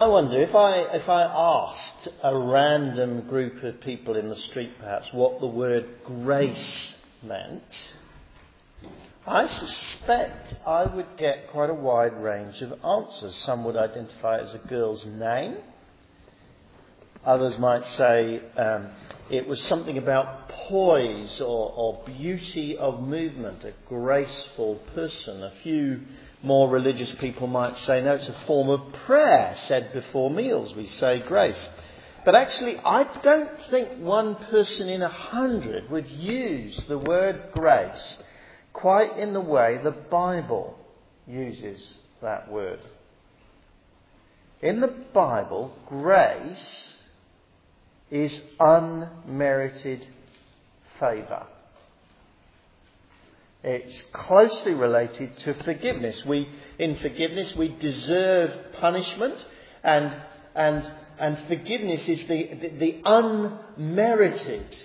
I wonder if I, if I asked a random group of people in the street perhaps what the word grace meant, I suspect I would get quite a wide range of answers. Some would identify it as a girl's name. Others might say um, it was something about poise or, or beauty of movement, a graceful person. A few more religious people might say, no, it's a form of prayer said before meals. We say grace. But actually, I don't think one person in a hundred would use the word grace quite in the way the Bible uses that word. In the Bible, grace is unmerited favour. It's closely related to forgiveness. We, in forgiveness, we deserve punishment, and, and, and forgiveness is the, the, the unmerited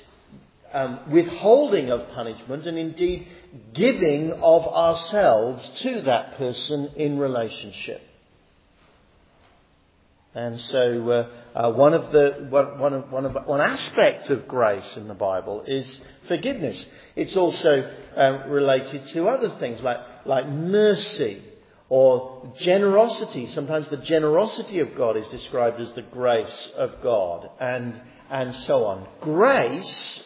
um, withholding of punishment and indeed giving of ourselves to that person in relationship. And so, uh, uh, one of the one, of, one, of, one aspect of grace in the Bible is forgiveness. It's also uh, related to other things like like mercy or generosity. Sometimes the generosity of God is described as the grace of God, and and so on. Grace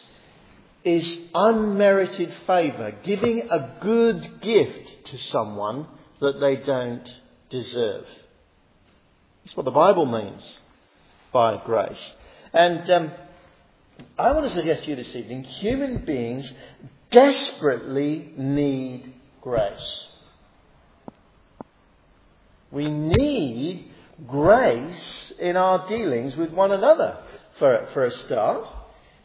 is unmerited favour, giving a good gift to someone that they don't deserve. That's what the Bible means by grace. And um, I want to suggest to you this evening human beings desperately need grace. We need grace in our dealings with one another, for, for a start.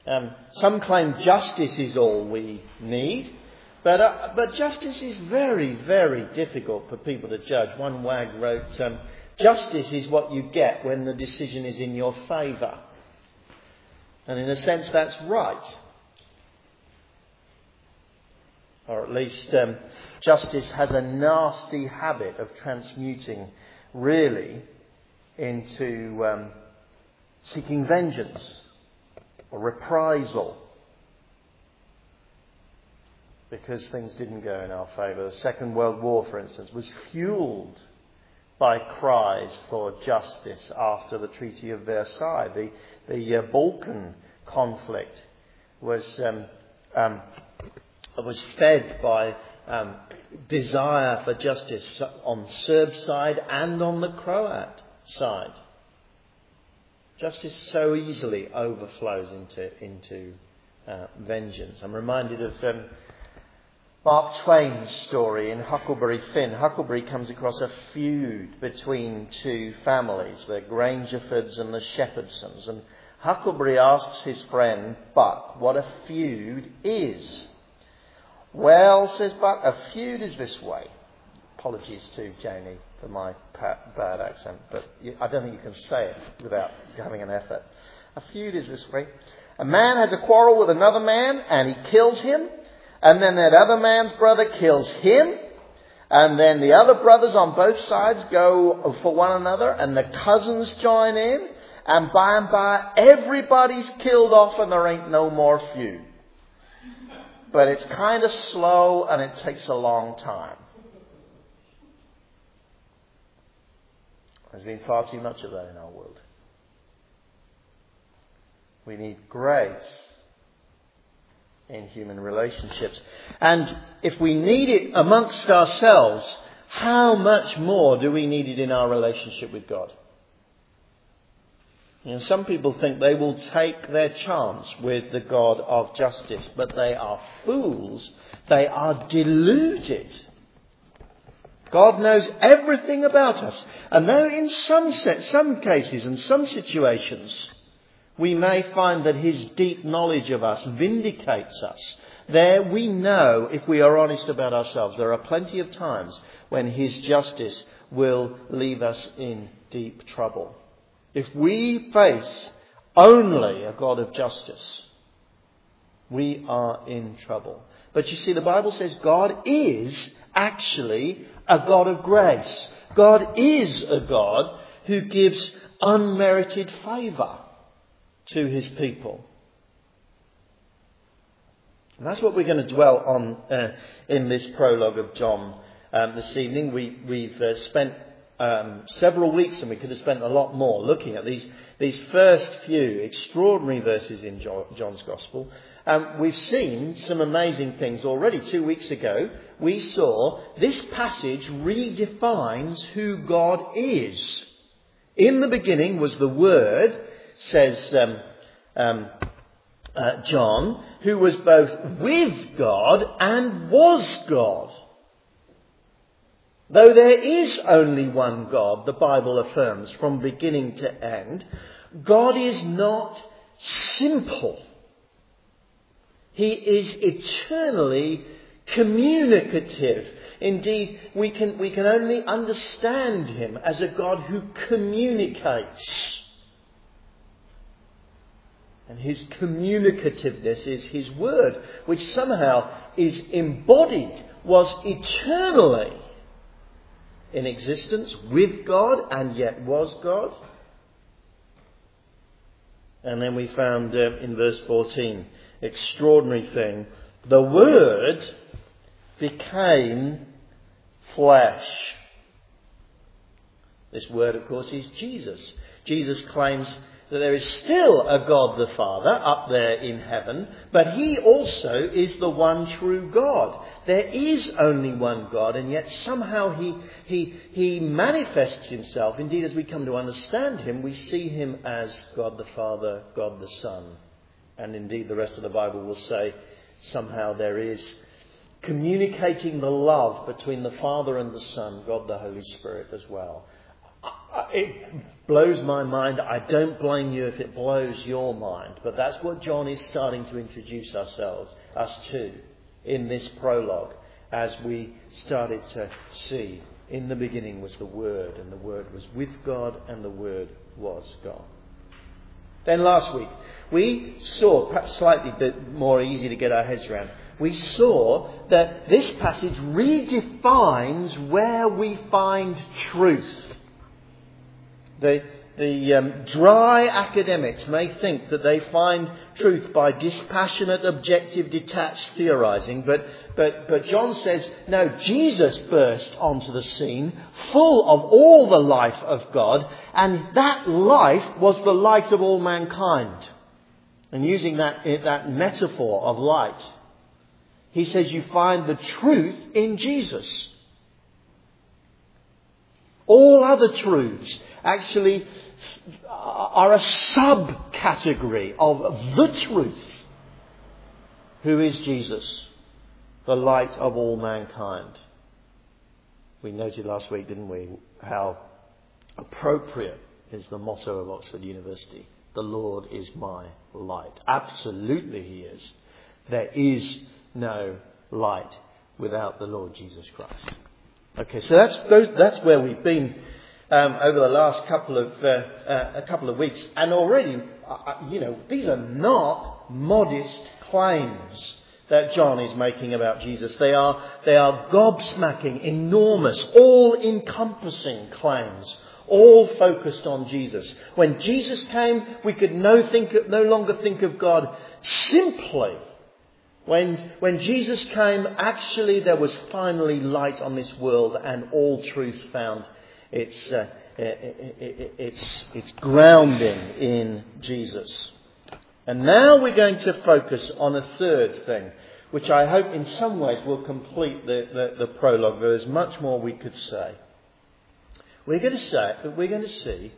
Um, some claim justice is all we need, but, uh, but justice is very, very difficult for people to judge. One wag wrote, um, Justice is what you get when the decision is in your favour. And in a sense, that's right. Or at least um, justice has a nasty habit of transmuting, really, into um, seeking vengeance or reprisal because things didn't go in our favour. The Second World War, for instance, was fueled by cries for justice after the Treaty of Versailles. The, the uh, Balkan conflict was, um, um, was fed by um, desire for justice on Serb side and on the Croat side. Justice so easily overflows into, into uh, vengeance. I'm reminded of um, Mark Twain's story in Huckleberry Finn. Huckleberry comes across a feud between two families, the Grangerfords and the Shepherdsons. And Huckleberry asks his friend Buck what a feud is. Well, says Buck, a feud is this way. Apologies to Janie for my bad accent, but I don't think you can say it without having an effort. A feud is this way. A man has a quarrel with another man and he kills him and then that other man's brother kills him, and then the other brothers on both sides go for one another, and the cousins join in, and by and by everybody's killed off and there ain't no more feud. But it's kind of slow and it takes a long time. There's been far too much of that in our world. We need grace in human relationships. And if we need it amongst ourselves, how much more do we need it in our relationship with God? You know, some people think they will take their chance with the God of justice, but they are fools. They are deluded. God knows everything about us. And though in some, set, some cases and some situations we may find that his deep knowledge of us vindicates us. There we know, if we are honest about ourselves, there are plenty of times when his justice will leave us in deep trouble. If we face only a God of justice, we are in trouble. But you see, the Bible says God is actually a God of grace. God is a God who gives unmerited favour to his people. And that's what we're going to dwell on uh, in this prologue of John um, this evening. We, we've uh, spent um, several weeks, and we could have spent a lot more, looking at these, these first few extraordinary verses in John's Gospel. Um, we've seen some amazing things already. Two weeks ago, we saw this passage redefines who God is. In the beginning was the Word, says um, um, uh, John, who was both with God and was God. Though there is only one God, the Bible affirms from beginning to end, God is not simple. He is eternally communicative. Indeed, we can, we can only understand him as a God who communicates. And his communicativeness is his word, which somehow is embodied, was eternally in existence with God and yet was God. And then we found uh, in verse 14, extraordinary thing, the Word became flesh. This Word, of course, is Jesus. Jesus claims that there is still a God the Father up there in heaven, but He also is the one true God. There is only one God, and yet somehow He, He, He manifests Himself. Indeed, as we come to understand Him, we see Him as God the Father, God the Son. And indeed, the rest of the Bible will say somehow there is communicating the love between the Father and the Son, God the Holy Spirit as well. It blows my mind. I don't blame you if it blows your mind. But that's what John is starting to introduce ourselves, us to, in this prologue, as we started to see. In the beginning was the Word, and the Word was with God, and the Word was God. Then last week, we saw, perhaps slightly bit more easy to get our heads around, we saw that this passage redefines where we find truth. The, the um, dry academics may think that they find truth by dispassionate, objective, detached theorizing, but, but, but John says, no, Jesus burst onto the scene full of all the life of God, and that life was the light of all mankind. And using that, that metaphor of light, he says you find the truth in Jesus. All other truths actually are a subcategory of the truth. Who is Jesus? The light of all mankind. We noted last week, didn't we, how appropriate is the motto of Oxford University. The Lord is my light. Absolutely he is. There is no light without the Lord Jesus Christ. Okay, so that's, that's where we've been um, over the last couple of, uh, uh, a couple of weeks. And already, uh, uh, you know, these are not modest claims that John is making about Jesus. They are, they are gobsmacking, enormous, all encompassing claims, all focused on Jesus. When Jesus came, we could no, think, no longer think of God simply. When, when Jesus came, actually there was finally light on this world and all truth found it's, uh, it's, it's grounding in Jesus. And now we're going to focus on a third thing, which I hope in some ways will complete the, the, the prologue. There is much more we could say. We're going to say that we're going to see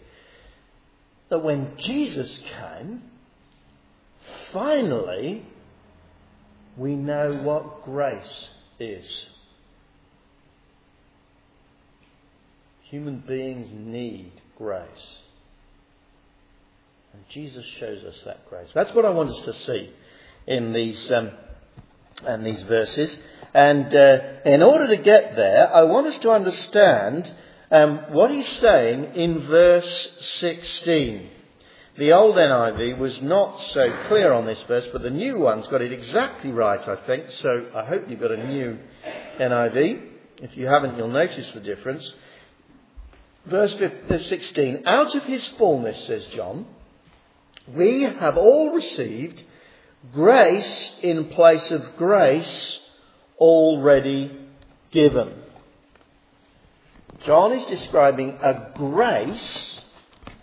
that when Jesus came, finally we know what grace is. Human beings need grace. And Jesus shows us that grace. That's what I want us to see in these, um, in these verses. And uh, in order to get there, I want us to understand um, what he's saying in verse 16. The old NIV was not so clear on this verse, but the new one's got it exactly right, I think. So I hope you've got a new NIV. If you haven't, you'll notice the difference. Verse uh, 16 Out of his fullness, says John, we have all received grace in place of grace already given. John is describing a grace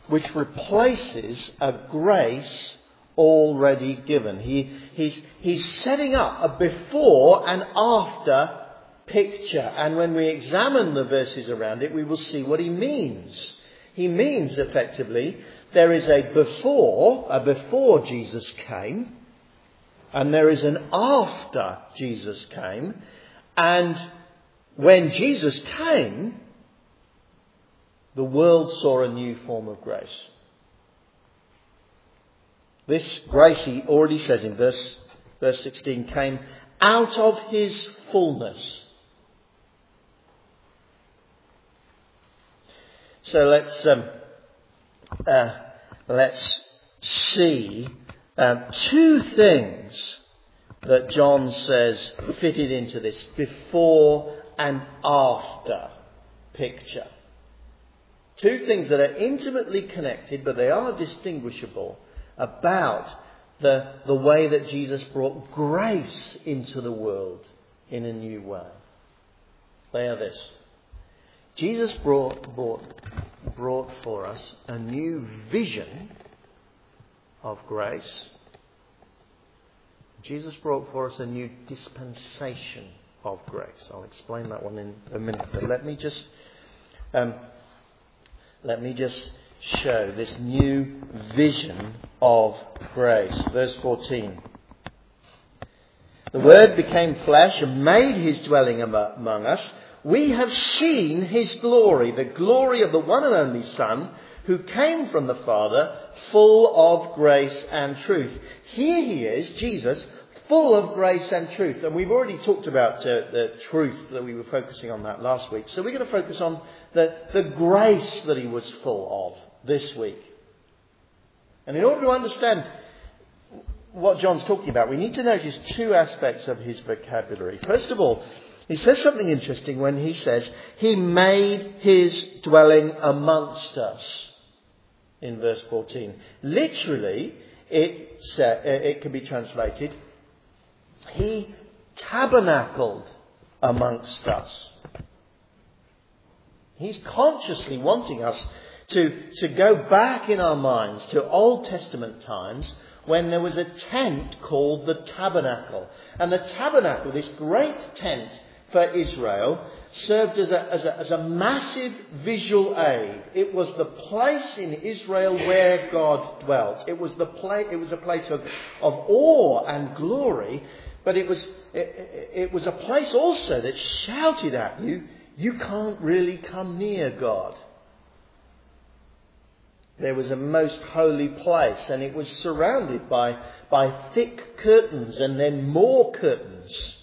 which replaces a grace already given. He, he's, he's setting up a before and after picture. And when we examine the verses around it, we will see what he means. He means effectively there is a before, a before Jesus came, and there is an after Jesus came. And when Jesus came, the world saw a new form of grace. This grace, he already says in verse, verse 16, came out of his fullness. So let's, um, uh, let's see uh, two things that John says fitted into this before and after picture. Two things that are intimately connected, but they are distinguishable about the, the way that Jesus brought grace into the world in a new way. They are this. Jesus brought, brought, brought for us a new vision of grace. Jesus brought for us a new dispensation of grace. I'll explain that one in a minute, but let me just um, let me just show this new vision of grace. Verse 14. The Word became flesh and made his dwelling among us. We have seen his glory, the glory of the one and only Son, who came from the Father, full of grace and truth. Here he is, Jesus, full of grace and truth. And we've already talked about uh, the truth that we were focusing on that last week. So we're going to focus on the, the grace that he was full of this week. And in order to understand what John's talking about, we need to notice two aspects of his vocabulary. First of all, he says something interesting when he says, He made his dwelling amongst us in verse 14. Literally, it, uh, it can be translated, He tabernacled amongst us. He's consciously wanting us to, to go back in our minds to Old Testament times when there was a tent called the tabernacle. And the tabernacle, this great tent for Israel, served as a, as a, as a massive visual aid. It was the place in Israel where God dwelt. It was, the pla- it was a place of, of awe and glory, but it was, it, it was a place also that shouted at you, you can't really come near God. There was a most holy place, and it was surrounded by, by thick curtains and then more curtains.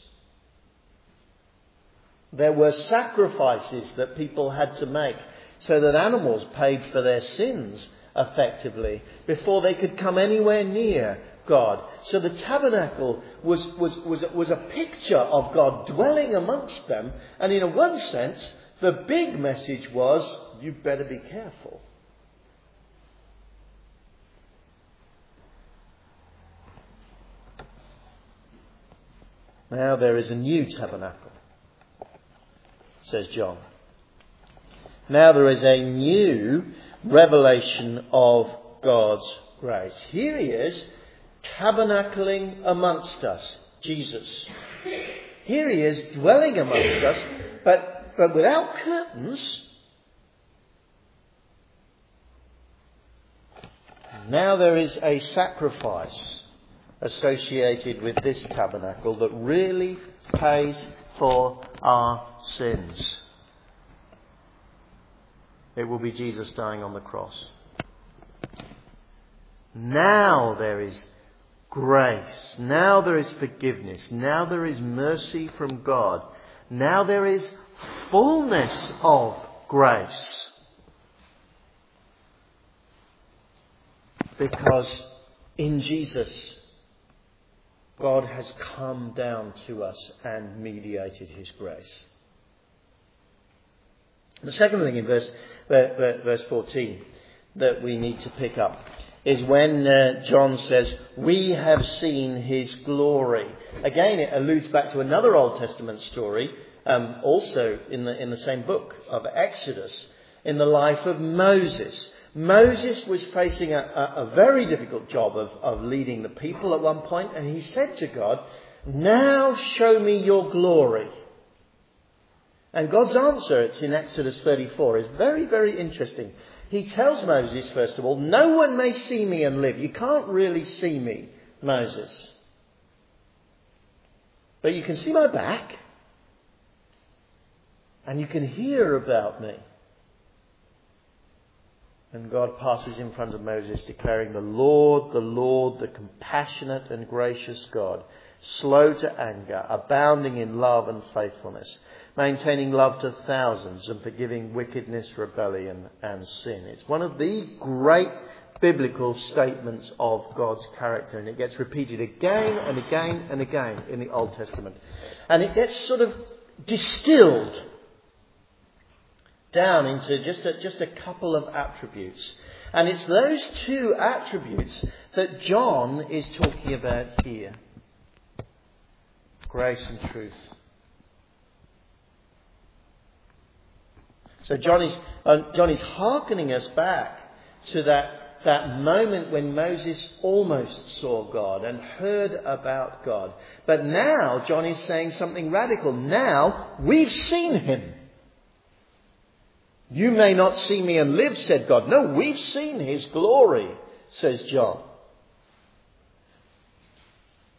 There were sacrifices that people had to make so that animals paid for their sins effectively before they could come anywhere near God. So the tabernacle was, was, was, was a picture of God dwelling amongst them, and in one sense, the big message was, you better be careful. Now there is a new tabernacle, says John. Now there is a new revelation of God's grace. Here he is tabernacling amongst us, Jesus. Here he is dwelling amongst us, but, but without curtains. Now there is a sacrifice associated with this tabernacle that really pays for our sins. It will be Jesus dying on the cross. Now there is grace. Now there is forgiveness. Now there is mercy from God. Now there is fullness of grace. Because in Jesus, God has come down to us and mediated his grace. The second thing in verse, verse 14 that we need to pick up is when uh, John says, We have seen his glory. Again, it alludes back to another Old Testament story, um, also in the, in the same book of Exodus, in the life of Moses. Moses was facing a, a, a very difficult job of, of leading the people at one point, and he said to God, Now show me your glory. And God's answer, it's in Exodus 34, is very, very interesting. He tells Moses, first of all, No one may see me and live. You can't really see me, Moses. But you can see my back, and you can hear about me. And God passes in front of Moses, declaring, The Lord, the Lord, the compassionate and gracious God, slow to anger, abounding in love and faithfulness maintaining love to thousands and forgiving wickedness, rebellion, and sin. It's one of the great biblical statements of God's character, and it gets repeated again and again and again in the Old Testament. And it gets sort of distilled down into just a, just a couple of attributes. And it's those two attributes that John is talking about here grace and truth. So John is, uh, John is hearkening us back to that, that moment when Moses almost saw God and heard about God. But now John is saying something radical. Now we've seen him. You may not see me and live, said God. No, we've seen his glory, says John.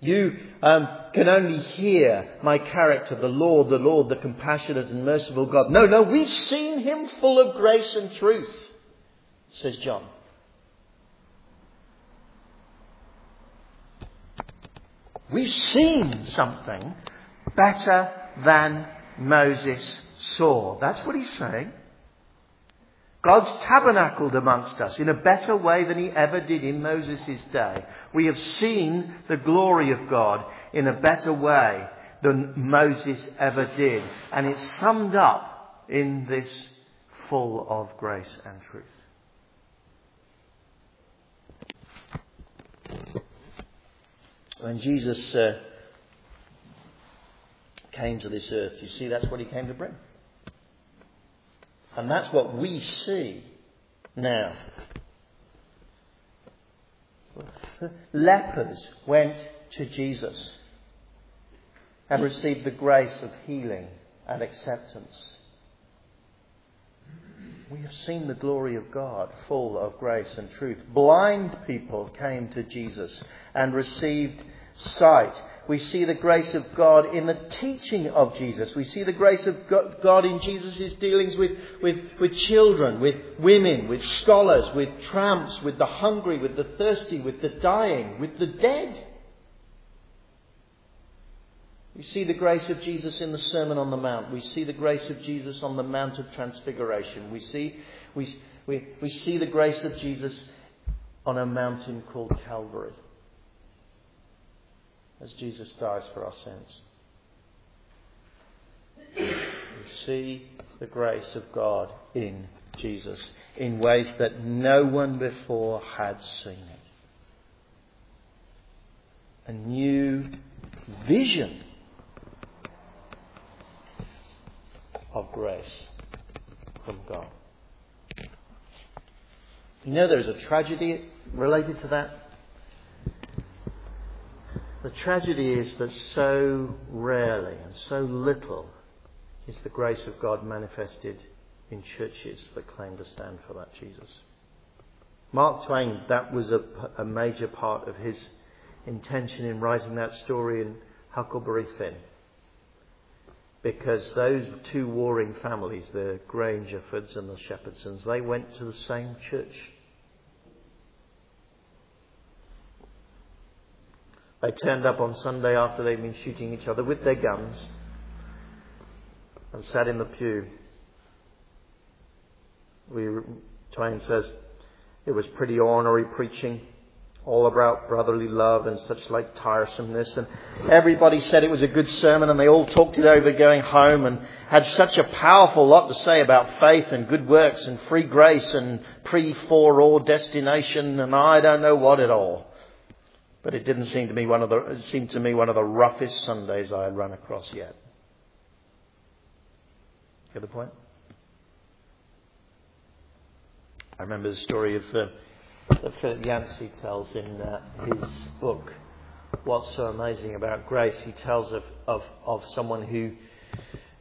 You um, can only hear my character, the Lord, the Lord, the compassionate and merciful God. No, no, we've seen him full of grace and truth, says John. We've seen something better than Moses saw. That's what he's saying. God's tabernacled amongst us in a better way than he ever did in Moses' day. We have seen the glory of God in a better way than Moses ever did. And it's summed up in this full of grace and truth. When Jesus uh, came to this earth, you see, that's what he came to bring. And that's what we see now. Lepers went to Jesus and received the grace of healing and acceptance. We have seen the glory of God full of grace and truth. Blind people came to Jesus and received sight we see the grace of God in the teaching of Jesus. We see the grace of God in Jesus' dealings with, with, with children, with women, with scholars, with tramps, with the hungry, with the thirsty, with the dying, with the dead. We see the grace of Jesus in the Sermon on the Mount. We see the grace of Jesus on the Mount of Transfiguration. We see, we, we, we see the grace of Jesus on a mountain called Calvary as Jesus dies for our sins. We see the grace of God in Jesus in ways that no one before had seen it. A new vision of grace from God. You know there's a tragedy related to that? The tragedy is that so rarely and so little is the grace of God manifested in churches that claim to stand for that Jesus. Mark Twain, that was a, a major part of his intention in writing that story in Huckleberry Finn. Because those two warring families, the Grangerfords and the Shepherdsons, they went to the same church They turned up on Sunday after they'd been shooting each other with their guns and sat in the pew. We, Twain says it was pretty ornery preaching, all about brotherly love and such like tiresomeness. And everybody said it was a good sermon and they all talked it over going home and had such a powerful lot to say about faith and good works and free grace and pre-fore destination and I don't know what at all. But it didn't seem to me one of the, it seemed to me one of the roughest Sundays I had run across yet. Get the point? I remember the story of uh, that Philip Yancey tells in uh, his book, What's So Amazing About Grace. He tells of, of, of someone who,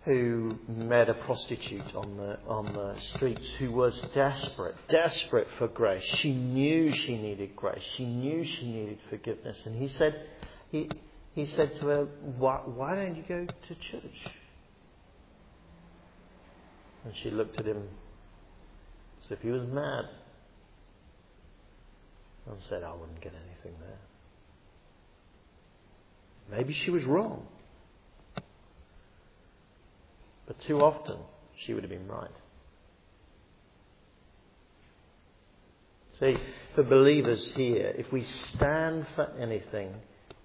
who met a prostitute on the, on the streets who was desperate, desperate for grace. She knew she needed grace. She knew she needed forgiveness. And he said, he, he said to her, why, why don't you go to church? And she looked at him as if he was mad and said, I wouldn't get anything there. Maybe she was wrong. But too often, she would have been right. See, for believers here, if we stand for anything,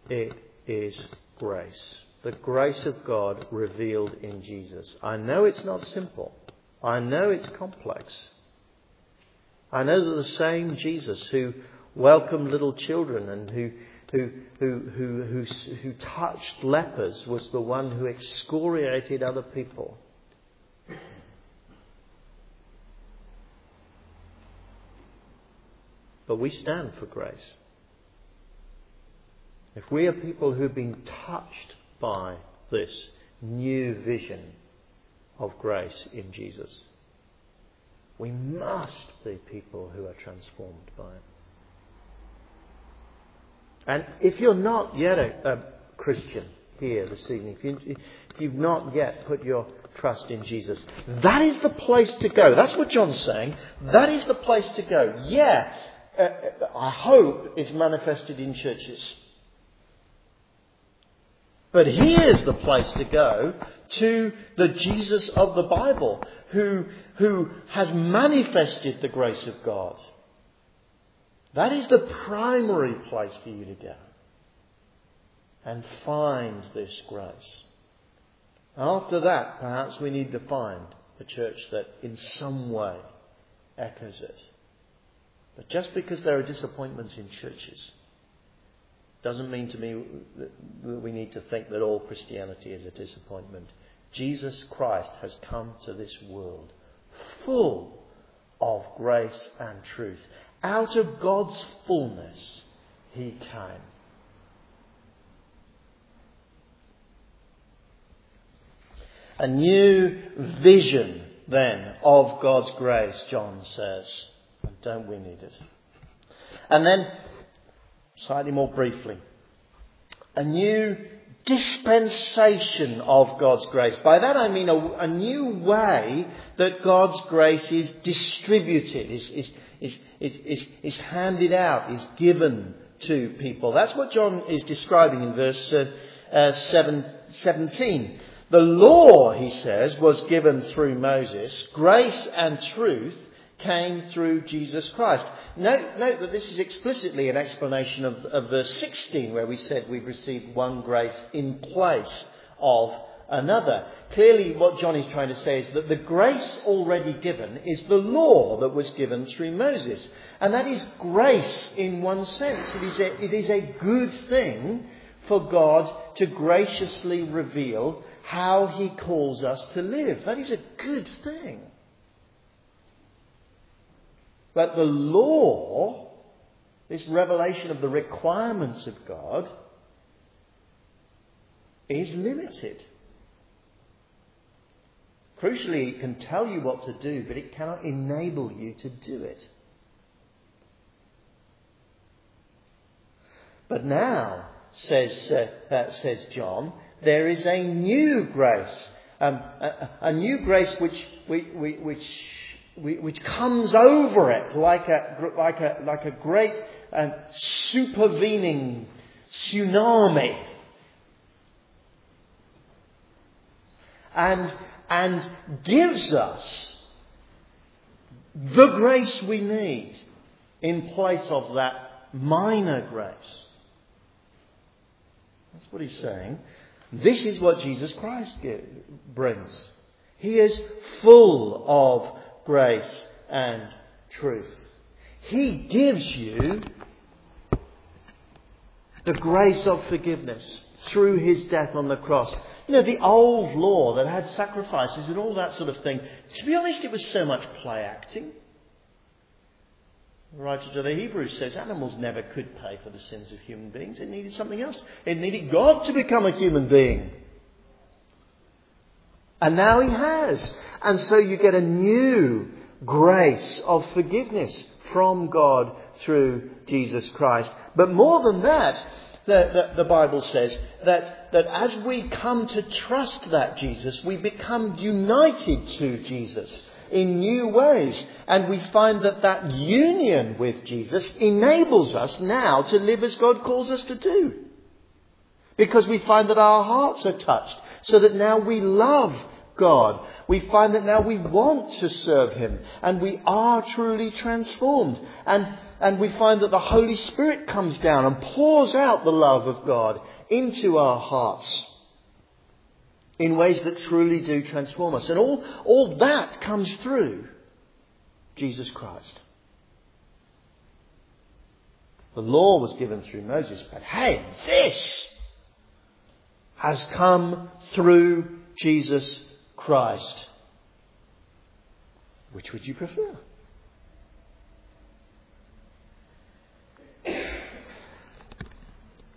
it is grace. The grace of God revealed in Jesus. I know it's not simple. I know it's complex. I know that the same Jesus who welcomed little children and who, who, who, who, who, who touched lepers was the one who excoriated other people. But we stand for grace. If we are people who've been touched by this new vision of grace in Jesus, we must be people who are transformed by it. And if you're not yet a, a Christian here this evening, if, you, if you've not yet put your trust in Jesus, that is the place to go. That's what John's saying. That is the place to go. Yeah, uh, uh I hope it's manifested in churches. But here's the place to go to the Jesus of the Bible who, who has manifested the grace of God. That is the primary place for you to go and find this grace. After that, perhaps we need to find a church that in some way echoes it. But just because there are disappointments in churches doesn't mean to me that we need to think that all Christianity is a disappointment. Jesus Christ has come to this world full of grace and truth. Out of God's fullness, he came. A new vision, then, of God's grace, John says. And don't we need it? And then, slightly more briefly, a new dispensation of God's grace. By that I mean a, a new way that God's grace is distributed, is, is, is, is, is, handed out, is given to people. That's what John is describing in verse uh, uh, seven, 17. The law, he says, was given through Moses. Grace and truth came through Jesus Christ. Note, note, that this is explicitly an explanation of, of verse 16, where we said we've received one grace in place of another. Clearly, what John is trying to say is that the grace already given is the law that was given through Moses. And that is grace in one sense. It is a, it is a good thing for God to graciously reveal how he calls us to live. That is a good thing. But the law, this revelation of the requirements of God, is limited. Crucially, it can tell you what to do, but it cannot enable you to do it. But now, says, uh, uh, says John, there is a new grace, um, a, a, new grace which, which which comes over it like a, like a, like a great uh, supervening tsunami. And, and gives us the grace we need in place of that minor grace. That's what he's saying. This is what Jesus Christ brings. He is full of grace and truth. He gives you the grace of forgiveness through his death on the cross. You know, the old law that had sacrifices and all that sort of thing, to be honest, it was so much play acting. The writer to the Hebrews says animals never could pay for the sins of human beings. It needed something else. It needed God to become a human being. And now He has. And so you get a new grace of forgiveness from God through Jesus Christ. But more than that, the, the, the, Bible says that, that as we come to trust that Jesus, we become united to Jesus in new ways. And we find that that union with Jesus enables us now to live as God calls us to do. Because we find that our hearts are touched, so that now we love God. We find that now we want to serve Him and we are truly transformed. And, and we find that the Holy Spirit comes down and pours out the love of God into our hearts in ways that truly do transform us. And all, all that comes through Jesus Christ. The law was given through Moses, but hey, this has come through Jesus Christ. Which would you prefer?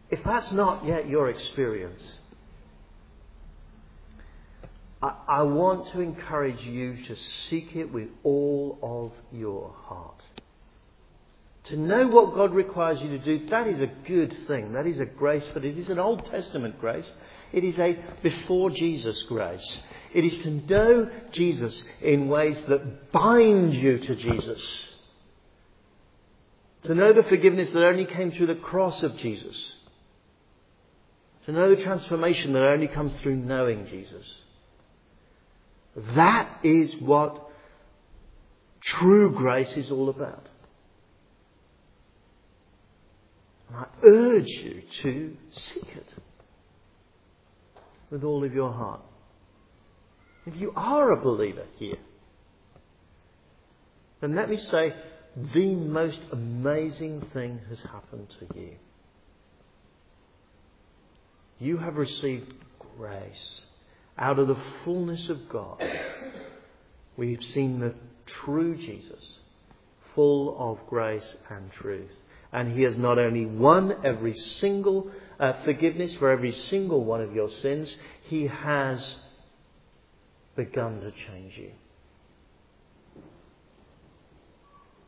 If that's not yet your experience, I, I, want to encourage you to seek it with all of your heart. To know what God requires you to do, that is a good thing. That is a grace, but it is an Old Testament grace. It is a before Jesus grace. It is to know Jesus in ways that bind you to Jesus. To know the forgiveness that only came through the cross of Jesus. To know the transformation that only comes through knowing Jesus. That is what true grace is all about. And I urge you to seek it with all of your heart. If you are a believer here, then let me say the most amazing thing has happened to you. You have received grace out of the fullness of God. We've seen the true Jesus, full of grace and truth. And He has not only won every single uh, forgiveness for every single one of your sins, He has begun to change you.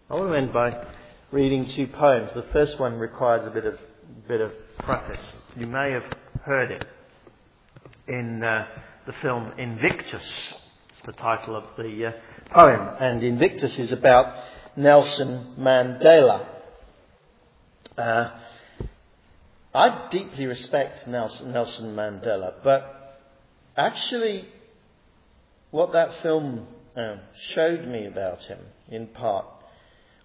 I want to end by reading two poems. The first one requires a bit of bit of preface. You may have heard it in uh, the film Invictus. It's the title of the uh, poem, and Invictus is about Nelson Mandela. Uh, I deeply respect Nelson, Mandela, but actually what that film uh, showed me about him, in part,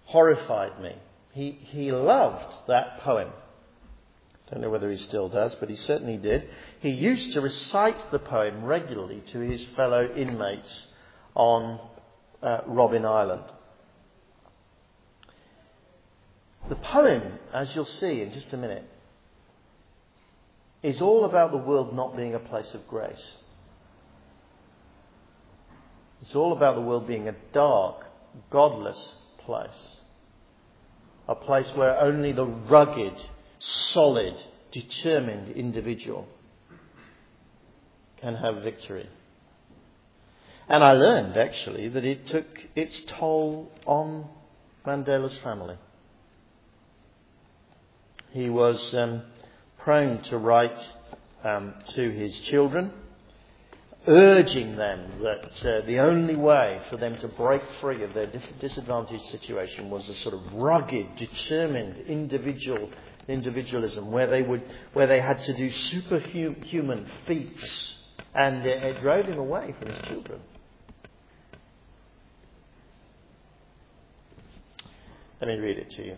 horrified me. He, he loved that poem. I Don't know whether he still does, but he certainly did. He used to recite the poem regularly to his fellow inmates on uh, Robben Island. The poem, as you'll see in just a minute, is all about the world not being a place of grace. It's all about the world being a dark, godless place. A place where only the rugged, solid, determined individual can have victory. And I learned, actually, that it took its toll on Mandela's family. He was um, prone to write um, to his children urging them that uh, the only way for them to break free of their disadvantaged situation was a sort of rugged, determined individual individualism, where they would, where they had to do superhuman feats, and it, drove him away from his children. Let me read it to you.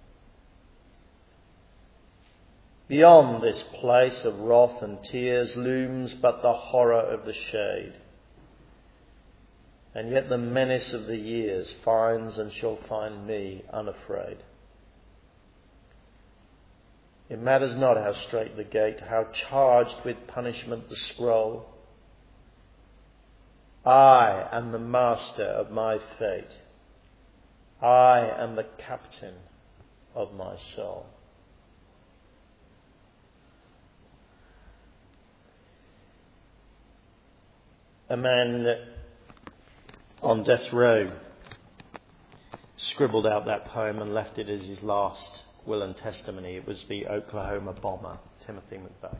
Beyond this place of wrath and tears looms but the horror of the shade. And yet the menace of the years finds and shall find me unafraid. It matters not how strait the gate, how charged with punishment the scroll. I am the master of my fate. I am the captain of my soul. A man on death row scribbled out that poem and left it as his last will and testimony. It was the Oklahoma bomber, Timothy McVeigh.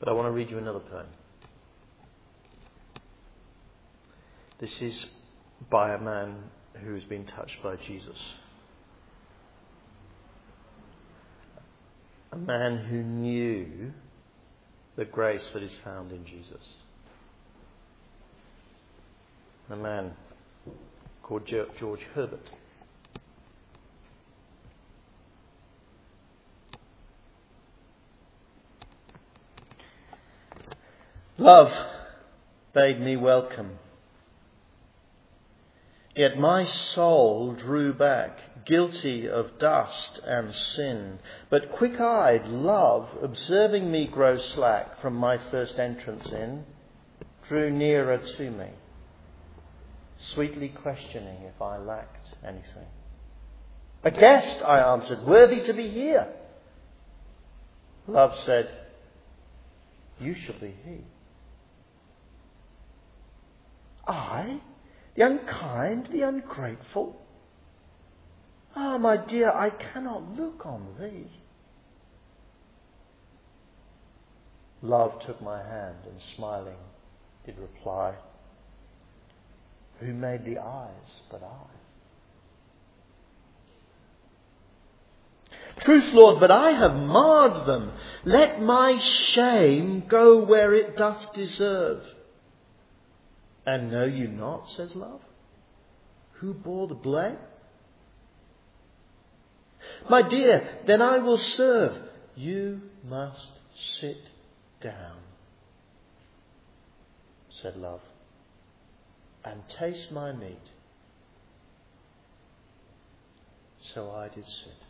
But I want to read you another poem. This is by a man who has been touched by Jesus. A man who knew the grace that is found in Jesus a man called George Herbert. Love bade me welcome. Yet my soul drew back, guilty of dust and sin. But quick eyed love, observing me grow slack from my first entrance in, drew nearer to me sweetly questioning if I lacked anything. A guest, I answered, worthy to be here. Love said, You shall be he. I, the unkind, the ungrateful? Ah, my dear, I cannot look on thee. Love took my hand and smiling did reply, who made the eyes but I? Truth, Lord, but I have marred them. Let my shame go where it doth deserve. And know you not, says love, who bore the blame? My dear, then I will serve. You must sit down, said love and taste my meat. So I did sit.